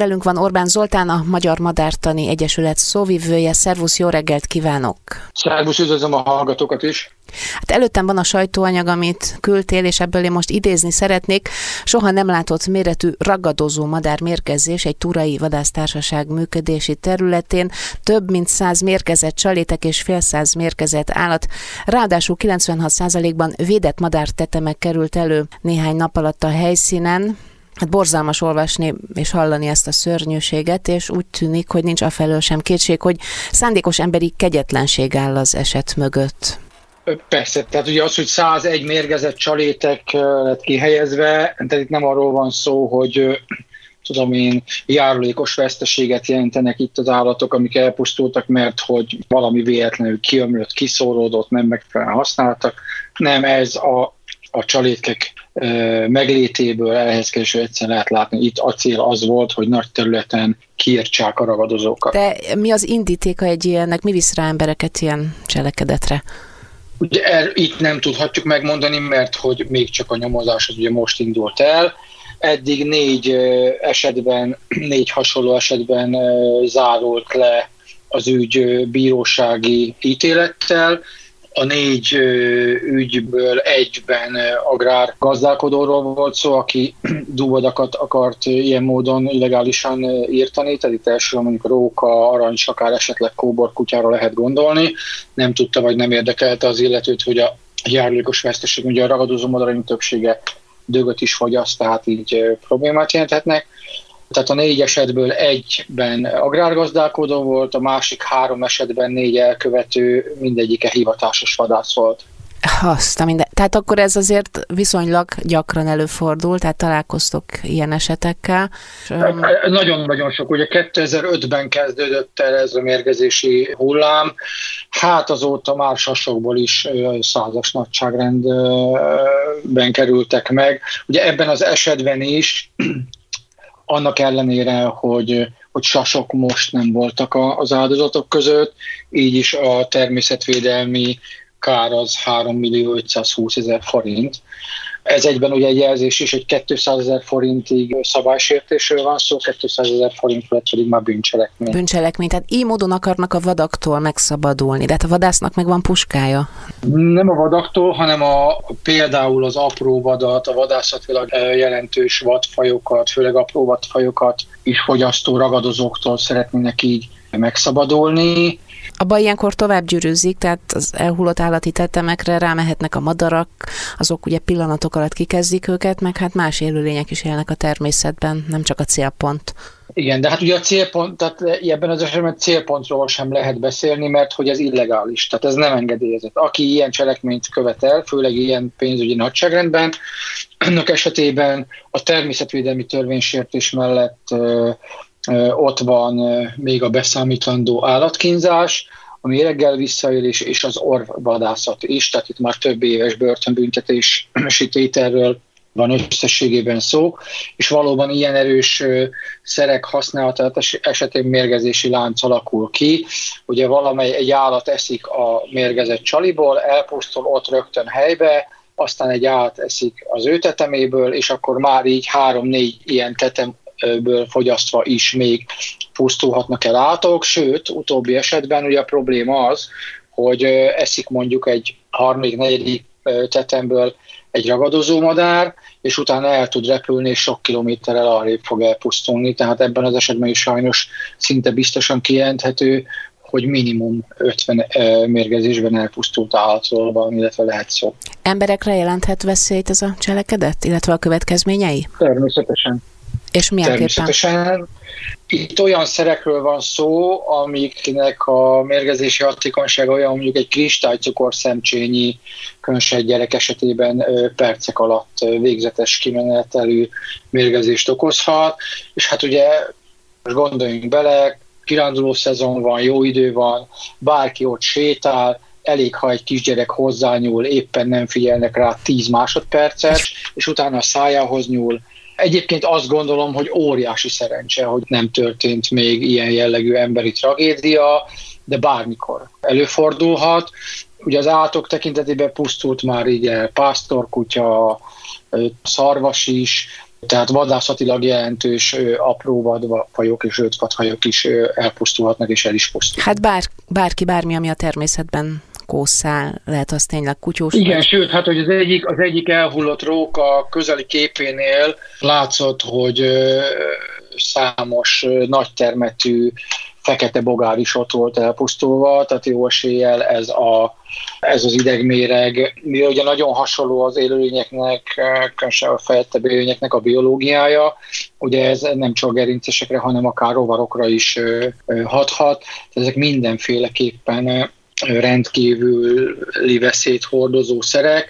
Velünk van Orbán Zoltán, a Magyar Madártani Egyesület szóvivője. Szervusz, jó reggelt kívánok! Szervusz, üdvözlöm a hallgatókat is! Hát előttem van a sajtóanyag, amit küldtél, és ebből én most idézni szeretnék. Soha nem látott méretű ragadozó madár mérkezés egy turai vadásztársaság működési területén. Több mint száz mérkezett csalétek és fél száz mérkezett állat. Ráadásul 96%-ban védett madártetemek került elő néhány nap alatt a helyszínen. Hát borzalmas olvasni és hallani ezt a szörnyűséget, és úgy tűnik, hogy nincs afelől sem kétség, hogy szándékos emberi kegyetlenség áll az eset mögött. Persze, tehát ugye az, hogy 101 mérgezett csalétek lett kihelyezve, tehát itt nem arról van szó, hogy tudom én, járulékos veszteséget jelentenek itt az állatok, amik elpusztultak, mert hogy valami véletlenül kiömlött, kiszóródott, nem megfelelően használtak. Nem, ez a, a csalétkek meglétéből elhelyezkedésről egyszer lehet látni. Itt a cél az volt, hogy nagy területen kiírtsák a ragadozókat. De mi az indítéka egy ilyennek? Mi visz rá embereket ilyen cselekedetre? Ugye er, itt nem tudhatjuk megmondani, mert hogy még csak a nyomozás az ugye most indult el. Eddig négy esetben, négy hasonló esetben zárult le az ügy bírósági ítélettel, a négy ügyből egyben agrárgazdálkodóról volt szó, aki dúvadakat akart ilyen módon illegálisan írtani, tehát itt elsősorban mondjuk róka, arancs, akár esetleg kóbor kutyára lehet gondolni. Nem tudta vagy nem érdekelte az illetőt, hogy a járulékos veszteség, ugye a ragadozó madarai többsége dögöt is fogyaszt, tehát így problémát jelenthetnek. Tehát a négy esetből egyben agrárgazdálkodó volt, a másik három esetben négy elkövető, mindegyike hivatásos vadász volt. Azt, minden. Tehát akkor ez azért viszonylag gyakran előfordul, tehát találkoztok ilyen esetekkel. Nagyon-nagyon sok. Ugye 2005-ben kezdődött el ez a mérgezési hullám, hát azóta már sasokból is százas nagyságrendben kerültek meg. Ugye ebben az esetben is annak ellenére, hogy, hogy sasok most nem voltak az áldozatok között, így is a természetvédelmi kár az 3 millió 520 ezer forint. Ez egyben ugye egy jelzés is, hogy 200 ezer forintig szabálysértésről van szó, 200 ezer forint felett pedig már bűncselekmény. Bűncselekmény, tehát így módon akarnak a vadaktól megszabadulni, de hát a vadásznak meg van puskája. Nem a vadaktól, hanem a, például az apró vadat, a vadászatilag jelentős vadfajokat, főleg apró vadfajokat is fogyasztó ragadozóktól szeretnének így megszabadulni abba ilyenkor tovább gyűrűzik, tehát az elhullott állati tetemekre rámehetnek a madarak, azok ugye pillanatok alatt kikezdik őket, meg hát más élőlények is élnek a természetben, nem csak a célpont. Igen, de hát ugye a célpont, tehát ebben az esetben célpontról sem lehet beszélni, mert hogy ez illegális, tehát ez nem engedélyezett. Aki ilyen cselekményt követel, főleg ilyen pénzügyi nagyságrendben, annak esetében a természetvédelmi törvénysértés mellett ott van még a beszámítandó állatkínzás, a méreggel visszaélés és az orvadászat is, tehát itt már több éves börtönbüntetési tételről van összességében szó, és valóban ilyen erős szerek használata esetén mérgezési lánc alakul ki. Ugye valamely egy állat eszik a mérgezett csaliból, elpusztul ott rögtön helybe, aztán egy állat eszik az ő teteméből, és akkor már így három-négy ilyen tetemből fogyasztva is még pusztulhatnak el állatok, sőt, utóbbi esetben ugye a probléma az, hogy eszik mondjuk egy harmadik, negyedik tetemből egy ragadozó madár, és utána el tud repülni, és sok kilométerrel arrébb fog elpusztulni. Tehát ebben az esetben is sajnos szinte biztosan kijelenthető, hogy minimum 50 mérgezésben elpusztult állatról van, illetve lehet szó. Emberekre jelenthet veszélyt ez a cselekedet, illetve a következményei? Természetesen. És milyen Természetesen. Itt olyan szerekről van szó, amiknek a mérgezési hatékonysága olyan, mondjuk egy kristálycukor szemcsényi különösen gyerek esetében percek alatt végzetes kimenetelű mérgezést okozhat, és hát ugye most gondoljunk bele, kiránduló szezon van, jó idő van, bárki ott sétál, elég, ha egy kisgyerek hozzányúl, éppen nem figyelnek rá 10 másodpercet, és utána a szájához nyúl, Egyébként azt gondolom, hogy óriási szerencse, hogy nem történt még ilyen jellegű emberi tragédia, de bármikor előfordulhat. Ugye az állatok tekintetében pusztult már így el pásztorkutya, szarvas is, tehát vadászatilag jelentős apró vadfajok és vadfajok is elpusztulhatnak és el is pusztulnak. Hát bár, bárki, bármi, ami a természetben kószál, lehet az tényleg kutyós. Igen, vagy? sőt, hát hogy az egyik, az egyik elhullott róka közeli képénél látszott, hogy számos nagytermetű fekete bogár is ott volt elpusztulva, tehát jó eséllyel ez, a, ez az idegméreg, mi ugye nagyon hasonló az élőlényeknek, különösen a fejlettebb élőlényeknek a biológiája, ugye ez nem csak gerincesekre, hanem akár rovarokra is hathat, tehát ezek mindenféleképpen rendkívüli veszélyt hordozó szerek,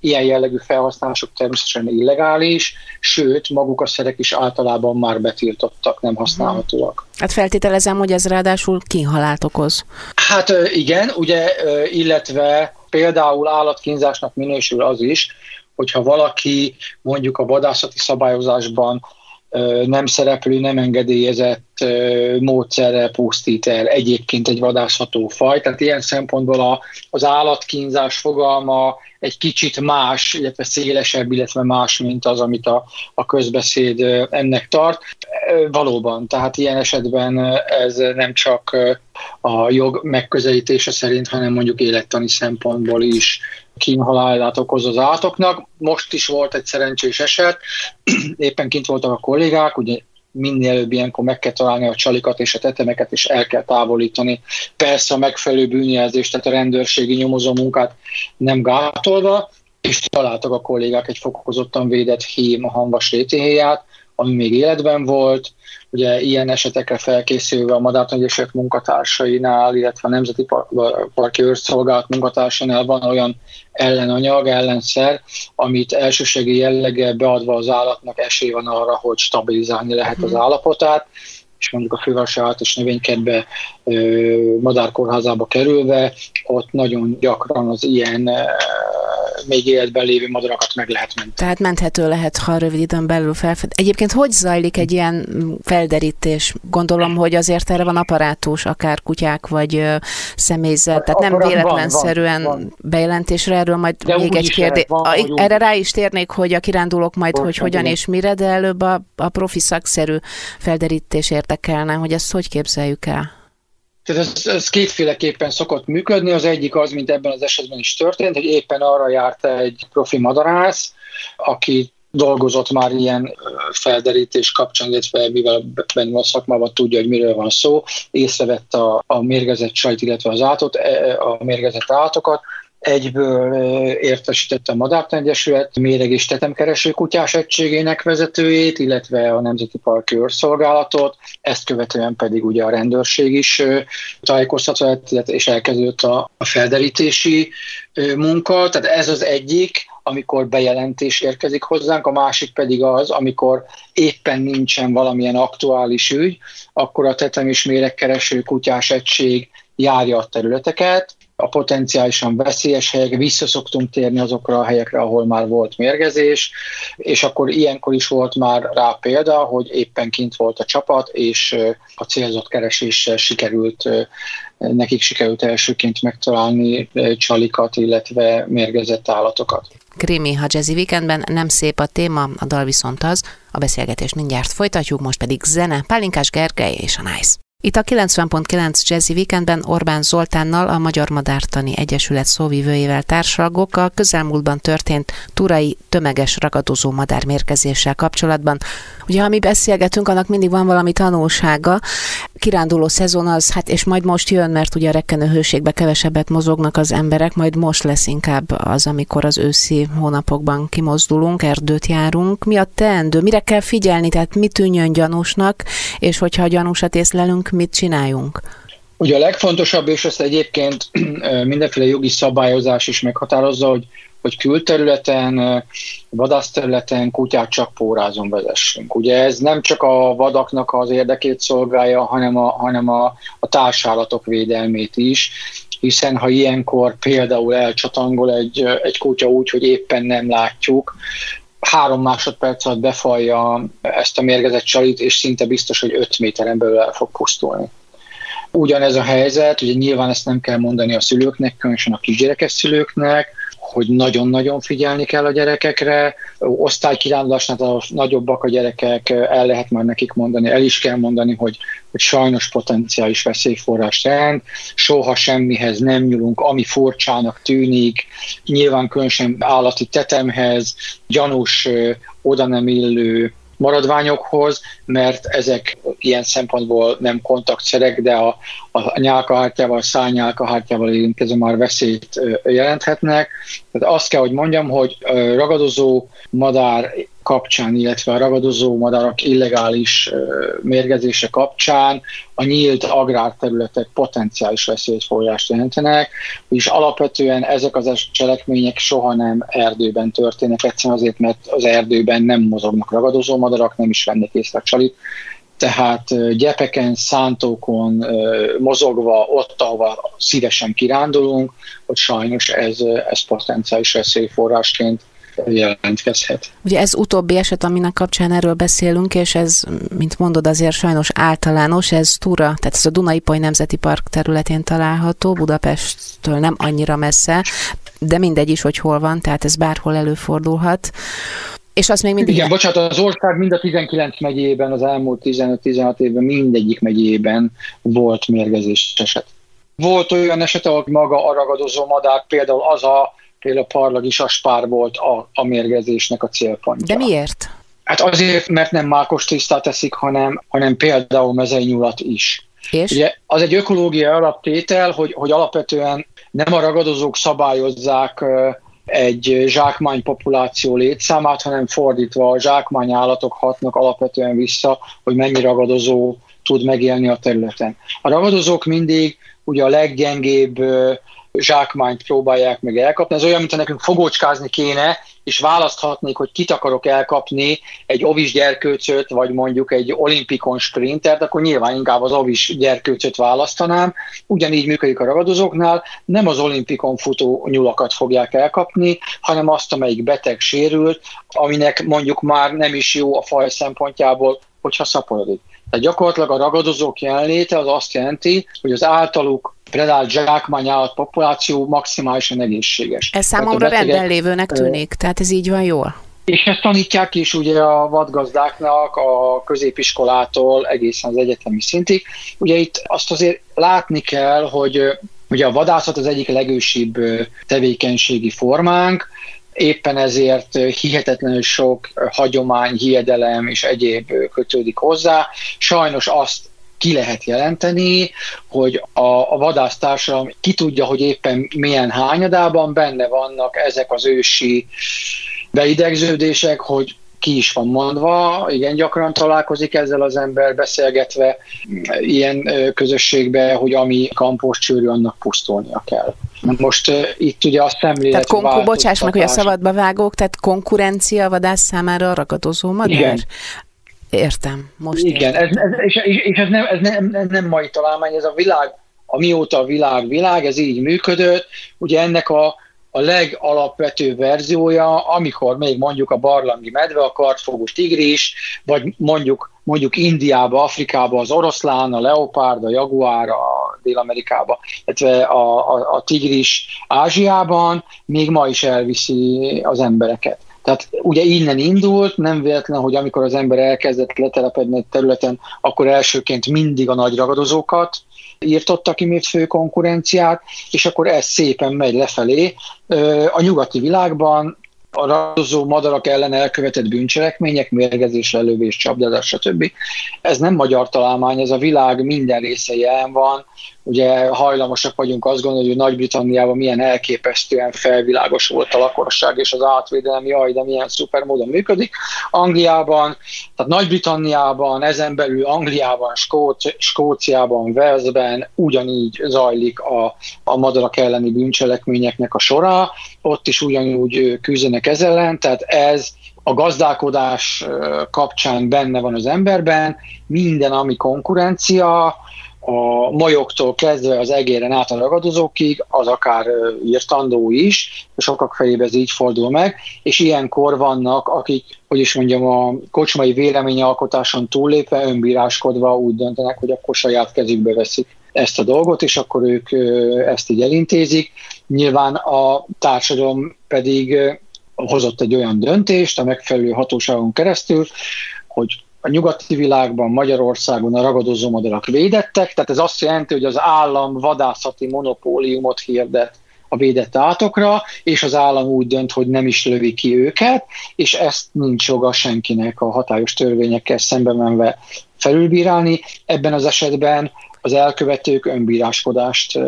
ilyen jellegű felhasználások természetesen illegális, sőt, maguk a szerek is általában már betiltottak, nem használhatóak. Hát feltételezem, hogy ez ráadásul kihalált okoz. Hát igen, ugye, illetve például állatkínzásnak minősül az is, hogyha valaki mondjuk a vadászati szabályozásban nem szereplő, nem engedélyezett módszerrel pusztít el egyébként egy vadászható faj. Tehát ilyen szempontból az állatkínzás fogalma egy kicsit más, illetve szélesebb, illetve más, mint az, amit a, a közbeszéd ennek tart. Valóban, tehát ilyen esetben ez nem csak a jog megközelítése szerint, hanem mondjuk élettani szempontból is kínhalálát okoz az állatoknak. Most is volt egy szerencsés eset, éppen kint voltak a kollégák, ugye minél előbb ilyenkor meg kell találni a csalikat és a tetemeket, és el kell távolítani. Persze a megfelelő bűnjelzést, tehát a rendőrségi nyomozó munkát nem gátolva, és találtak a kollégák egy fokozottan védett hím a hanvas rétéhéját, ami még életben volt, Ugye ilyen esetekre felkészülve a Madártanyesek munkatársainál, illetve a Nemzeti Parki Őrszolgálat munkatársainál van olyan ellenanyag, ellenszer, amit elsőségi jelleggel beadva az állatnak esély van arra, hogy stabilizálni lehet az mhm. állapotát, és mondjuk a fővárosi állat és növénykedbe madárkórházába kerülve, ott nagyon gyakran az ilyen még életben lévő madarakat meg lehet menteni. Tehát menthető lehet, ha rövid időn belül felfed. Egyébként hogy zajlik egy ilyen felderítés? Gondolom, hogy azért erre van apparátus, akár kutyák vagy személyzet, tehát nem véletlenszerűen van, van. bejelentésre, erről majd de még egy kérdés. Erre rá is térnék, hogy a kirándulók majd, Most hogy hogyan és mire, de előbb a, a profi szakszerű felderítés érdekelne, hogy ezt hogy képzeljük el? Tehát ez, ez kétféleképpen szokott működni. Az egyik az, mint ebben az esetben is történt, hogy éppen arra járt egy profi madarász, aki dolgozott már ilyen felderítés kapcsán, illetve mivel benne a szakmában tudja, hogy miről van szó, észrevette a, a mérgezett sajt, illetve az átot, e, a mérgezett állatokat, egyből értesítette a Madártan Egyesület méreg és tetemkereső kutyás egységének vezetőjét, illetve a Nemzeti Parki Őrszolgálatot, ezt követően pedig ugye a rendőrség is tájékoztatott, és elkezdődött a felderítési munka, tehát ez az egyik, amikor bejelentés érkezik hozzánk, a másik pedig az, amikor éppen nincsen valamilyen aktuális ügy, akkor a tetem és méregkereső kutyás egység járja a területeket, a potenciálisan veszélyes helyek, vissza szoktunk térni azokra a helyekre, ahol már volt mérgezés, és akkor ilyenkor is volt már rá példa, hogy éppen kint volt a csapat, és a célzott kereséssel sikerült nekik sikerült elsőként megtalálni csalikat, illetve mérgezett állatokat. Krimi, ha Jazzy Weekendben nem szép a téma, a dal viszont az. A beszélgetést mindjárt folytatjuk, most pedig zene, Pálinkás Gergely és a Nice. Itt a 90.9 Jazzy Weekendben Orbán Zoltánnal, a Magyar Madártani Egyesület szóvivőjével társalgok a közelmúltban történt turai tömeges ragadozó madármérkezéssel kapcsolatban. Ugye, ha mi beszélgetünk, annak mindig van valami tanulsága. Kiránduló szezon az, hát és majd most jön, mert ugye a rekkenő hőségbe kevesebbet mozognak az emberek, majd most lesz inkább az, amikor az őszi hónapokban kimozdulunk, erdőt járunk. Mi a teendő? Mire kell figyelni? Tehát mi tűnjön gyanúsnak, és hogyha gyanúsat észlelünk, mit csináljunk? Ugye a legfontosabb, és ezt egyébként mindenféle jogi szabályozás is meghatározza, hogy, hogy külterületen, vadászterületen kutyát csak pórázon vezessünk. Ugye ez nem csak a vadaknak az érdekét szolgálja, hanem a, hanem a, a társállatok védelmét is, hiszen ha ilyenkor például elcsatangol egy, egy kutya úgy, hogy éppen nem látjuk, három másodperc alatt befalja ezt a mérgezett csalit, és szinte biztos, hogy 5 méteren belül el fog pusztulni. Ugyanez a helyzet, ugye nyilván ezt nem kell mondani a szülőknek, különösen a kisgyerekes szülőknek, hogy nagyon-nagyon figyelni kell a gyerekekre. Osztálykirándulásnál a nagyobbak a gyerekek, el lehet már nekik mondani, el is kell mondani, hogy, hogy sajnos potenciális veszélyforrás jelent, soha semmihez nem nyúlunk, ami furcsának tűnik, nyilván különösen állati tetemhez, gyanús, oda nem illő maradványokhoz, mert ezek ilyen szempontból nem kontaktszerek, de a, a nyálkahártyával, a szányálkahártyával érintkező már veszélyt jelenthetnek. Tehát azt kell, hogy mondjam, hogy ragadozó madár kapcsán, illetve a ragadozó madarak illegális mérgezése kapcsán a nyílt agrárterületek potenciális veszélyforrást jelentenek, és alapvetően ezek az cselekmények soha nem erdőben történnek, egyszerűen azért, mert az erdőben nem mozognak ragadozó madarak, nem is vennék észre a csalit, tehát gyepeken, szántókon mozogva, ott, ahova szívesen kirándulunk, hogy sajnos ez, ez potenciális veszélyforrásként jelentkezhet. Ugye ez utóbbi eset, aminek kapcsán erről beszélünk, és ez, mint mondod, azért sajnos általános, ez Tura, tehát ez a Dunai-Poly Nemzeti Park területén található, Budapesttől nem annyira messze, de mindegy is, hogy hol van, tehát ez bárhol előfordulhat. És az még mindig... Igen, bocsánat, az ország mind a 19 megyében, az elmúlt 15-16 évben mindegyik megyében volt mérgezés eset. Volt olyan eset, ahol maga a ragadozó madár, például az a például a parlagis aspár volt a, a mérgezésnek a célpontja. De miért? Hát azért, mert nem mákos tisztát teszik, hanem, hanem például mezeinyulat is. És? Ugye az egy ökológiai alaptétel, hogy, hogy alapvetően nem a ragadozók szabályozzák egy zsákmány populáció létszámát, hanem fordítva a zsákmány állatok hatnak alapvetően vissza, hogy mennyi ragadozó tud megélni a területen. A ragadozók mindig ugye a leggyengébb zsákmányt próbálják meg elkapni. Ez olyan, mintha nekünk fogócskázni kéne, és választhatnék, hogy kit akarok elkapni, egy ovis gyerkőcöt, vagy mondjuk egy olimpikon sprintert, akkor nyilván inkább az ovis gyerkőcöt választanám. Ugyanígy működik a ragadozóknál, nem az olimpikon futó nyulakat fogják elkapni, hanem azt, amelyik beteg sérült, aminek mondjuk már nem is jó a faj szempontjából, hogyha szaporodik. Tehát gyakorlatilag a ragadozók jelenléte az azt jelenti, hogy az általuk predált zsákmány populáció maximálisan egészséges. Ez számomra betegek, rendben lévőnek tűnik, tehát ez így van jól. És ezt tanítják is ugye a vadgazdáknak a középiskolától egészen az egyetemi szintig. Ugye itt azt azért látni kell, hogy ugye a vadászat az egyik legősibb tevékenységi formánk, éppen ezért hihetetlenül sok hagyomány, hiedelem és egyéb kötődik hozzá. Sajnos azt ki lehet jelenteni, hogy a, a vadásztársadalom ki tudja, hogy éppen milyen hányadában benne vannak ezek az ősi beidegződések, hogy ki is van mondva, igen gyakran találkozik ezzel az ember beszélgetve ilyen közösségbe, hogy ami kampós csőrű, annak pusztulnia kell. Most uh, itt ugye a szemlélet Tehát konku, bocsáss meg, hogy a szabadba vágók, tehát konkurencia a vadász számára a ragadozó madár? Igen. Értem, most Igen, értem. Ez, ez, és, és ez, nem, ez nem, nem, nem mai találmány, ez a világ, amióta a világ világ, ez így működött. Ugye ennek a, a legalapvető verziója, amikor még mondjuk a barlangi medve, a kartfogú tigris, vagy mondjuk, mondjuk Indiába, Afrikába az oroszlán, a leopárd, a jaguár, a Dél-Amerikába, illetve a, a, a tigris Ázsiában, még ma is elviszi az embereket. Tehát ugye innen indult, nem véletlen, hogy amikor az ember elkezdett letelepedni egy területen, akkor elsőként mindig a nagy ragadozókat írtotta ki, mint fő konkurenciát, és akkor ez szépen megy lefelé. A nyugati világban a ragadozó madarak ellen elkövetett bűncselekmények, mérgezés, lelövés, csapdázás, stb. Ez nem magyar találmány, ez a világ minden része jelen van, ugye hajlamosak vagyunk azt gondolni, hogy Nagy-Britanniában milyen elképesztően felvilágosult a lakosság és az átvédelem, jaj, de milyen szuper módon működik. Angliában, tehát Nagy-Britanniában, ezen belül Angliában, Skóci- Skóciában, Walesben ugyanígy zajlik a, a madarak elleni bűncselekményeknek a sora, ott is ugyanúgy küzdenek ez ellen, tehát ez a gazdálkodás kapcsán benne van az emberben, minden, ami konkurencia, a majogtól kezdve az egéren át a ragadozókig, az akár írtandó is, sokak fejében ez így fordul meg, és ilyenkor vannak, akik, hogy is mondjam, a kocsmai véleményalkotáson túllépve, önbíráskodva úgy döntenek, hogy akkor saját kezükbe veszik ezt a dolgot, és akkor ők ezt így elintézik. Nyilván a társadalom pedig hozott egy olyan döntést a megfelelő hatóságon keresztül, hogy a nyugati világban, Magyarországon a ragadozó madarak védettek, tehát ez azt jelenti, hogy az állam vadászati monopóliumot hirdet a védett átokra, és az állam úgy dönt, hogy nem is lövi ki őket, és ezt nincs joga senkinek a hatályos törvényekkel szembe menve felülbírálni. Ebben az esetben az elkövetők önbíráskodást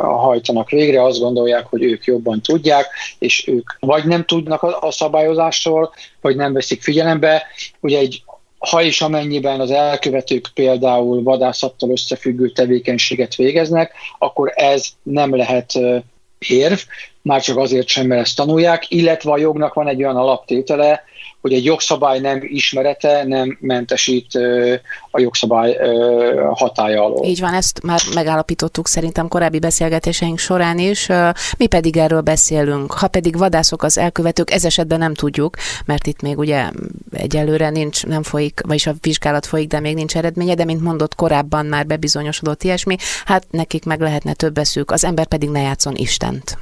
hajtanak végre, azt gondolják, hogy ők jobban tudják, és ők vagy nem tudnak a szabályozásról, vagy nem veszik figyelembe. Ugye egy ha és amennyiben az elkövetők például vadászattal összefüggő tevékenységet végeznek, akkor ez nem lehet érv, már csak azért sem, mert ezt tanulják, illetve a jognak van egy olyan alaptétele, hogy egy jogszabály nem ismerete nem mentesít a jogszabály hatája alól. Így van, ezt már megállapítottuk szerintem korábbi beszélgetéseink során is. Mi pedig erről beszélünk. Ha pedig vadászok az elkövetők, ez esetben nem tudjuk, mert itt még ugye egyelőre nincs, nem folyik, vagyis a vizsgálat folyik, de még nincs eredménye, de mint mondott korábban már bebizonyosodott ilyesmi, hát nekik meg lehetne több eszük, az ember pedig ne játszon Istent.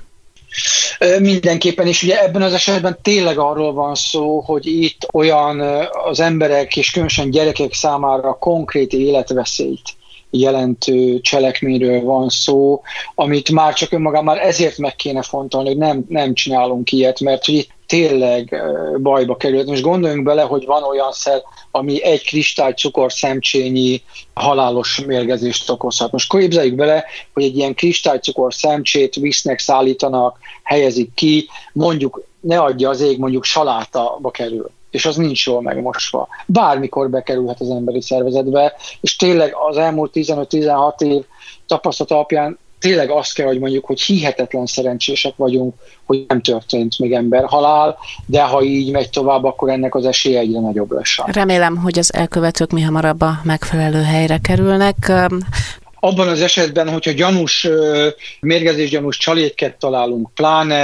Mindenképpen is ugye ebben az esetben tényleg arról van szó, hogy itt olyan az emberek és különösen gyerekek számára konkrét életveszélyt jelentő cselekményről van szó, amit már csak önmagán már ezért meg kéne fontolni, hogy nem, nem csinálunk ilyet, mert hogy itt tényleg bajba került. Most gondoljunk bele, hogy van olyan szer, ami egy kristály cukor szemcsényi halálos mérgezést okozhat. Most képzeljük bele, hogy egy ilyen kristálycukor szemcsét visznek, szállítanak, helyezik ki, mondjuk ne adja az ég, mondjuk salátába kerül és az nincs jól megmosva. Bármikor bekerülhet az emberi szervezetbe, és tényleg az elmúlt 15-16 év tapasztalat alapján tényleg azt kell, hogy mondjuk, hogy hihetetlen szerencsések vagyunk, hogy nem történt még emberhalál, de ha így megy tovább, akkor ennek az esélye egyre nagyobb lesz. Remélem, hogy az elkövetők mi hamarabb a megfelelő helyre kerülnek abban az esetben, hogyha gyanús, mérgezés gyanús csalétket találunk, pláne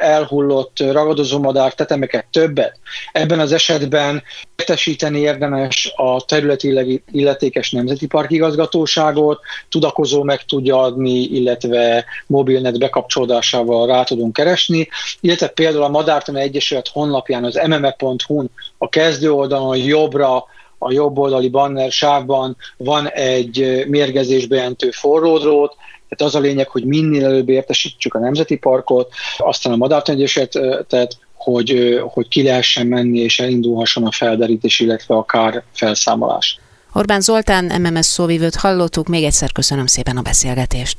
elhullott ragadozómadár tetemeket többet, ebben az esetben értesíteni érdemes a területi illetékes nemzeti parkigazgatóságot, tudakozó meg tudja adni, illetve mobilnet bekapcsolódásával rá tudunk keresni, illetve például a Madártani Egyesület honlapján az mme.hu-n a kezdő oldalon jobbra a jobb oldali banner sávban van egy mérgezés bejelentő forródrót, tehát az a lényeg, hogy minél előbb értesítsük a Nemzeti Parkot, aztán a Madártanyegyesetet, hogy, hogy ki lehessen menni és elindulhasson a felderítés, illetve a kár felszámolás. Orbán Zoltán, MMS szóvivőt hallottuk, még egyszer köszönöm szépen a beszélgetést.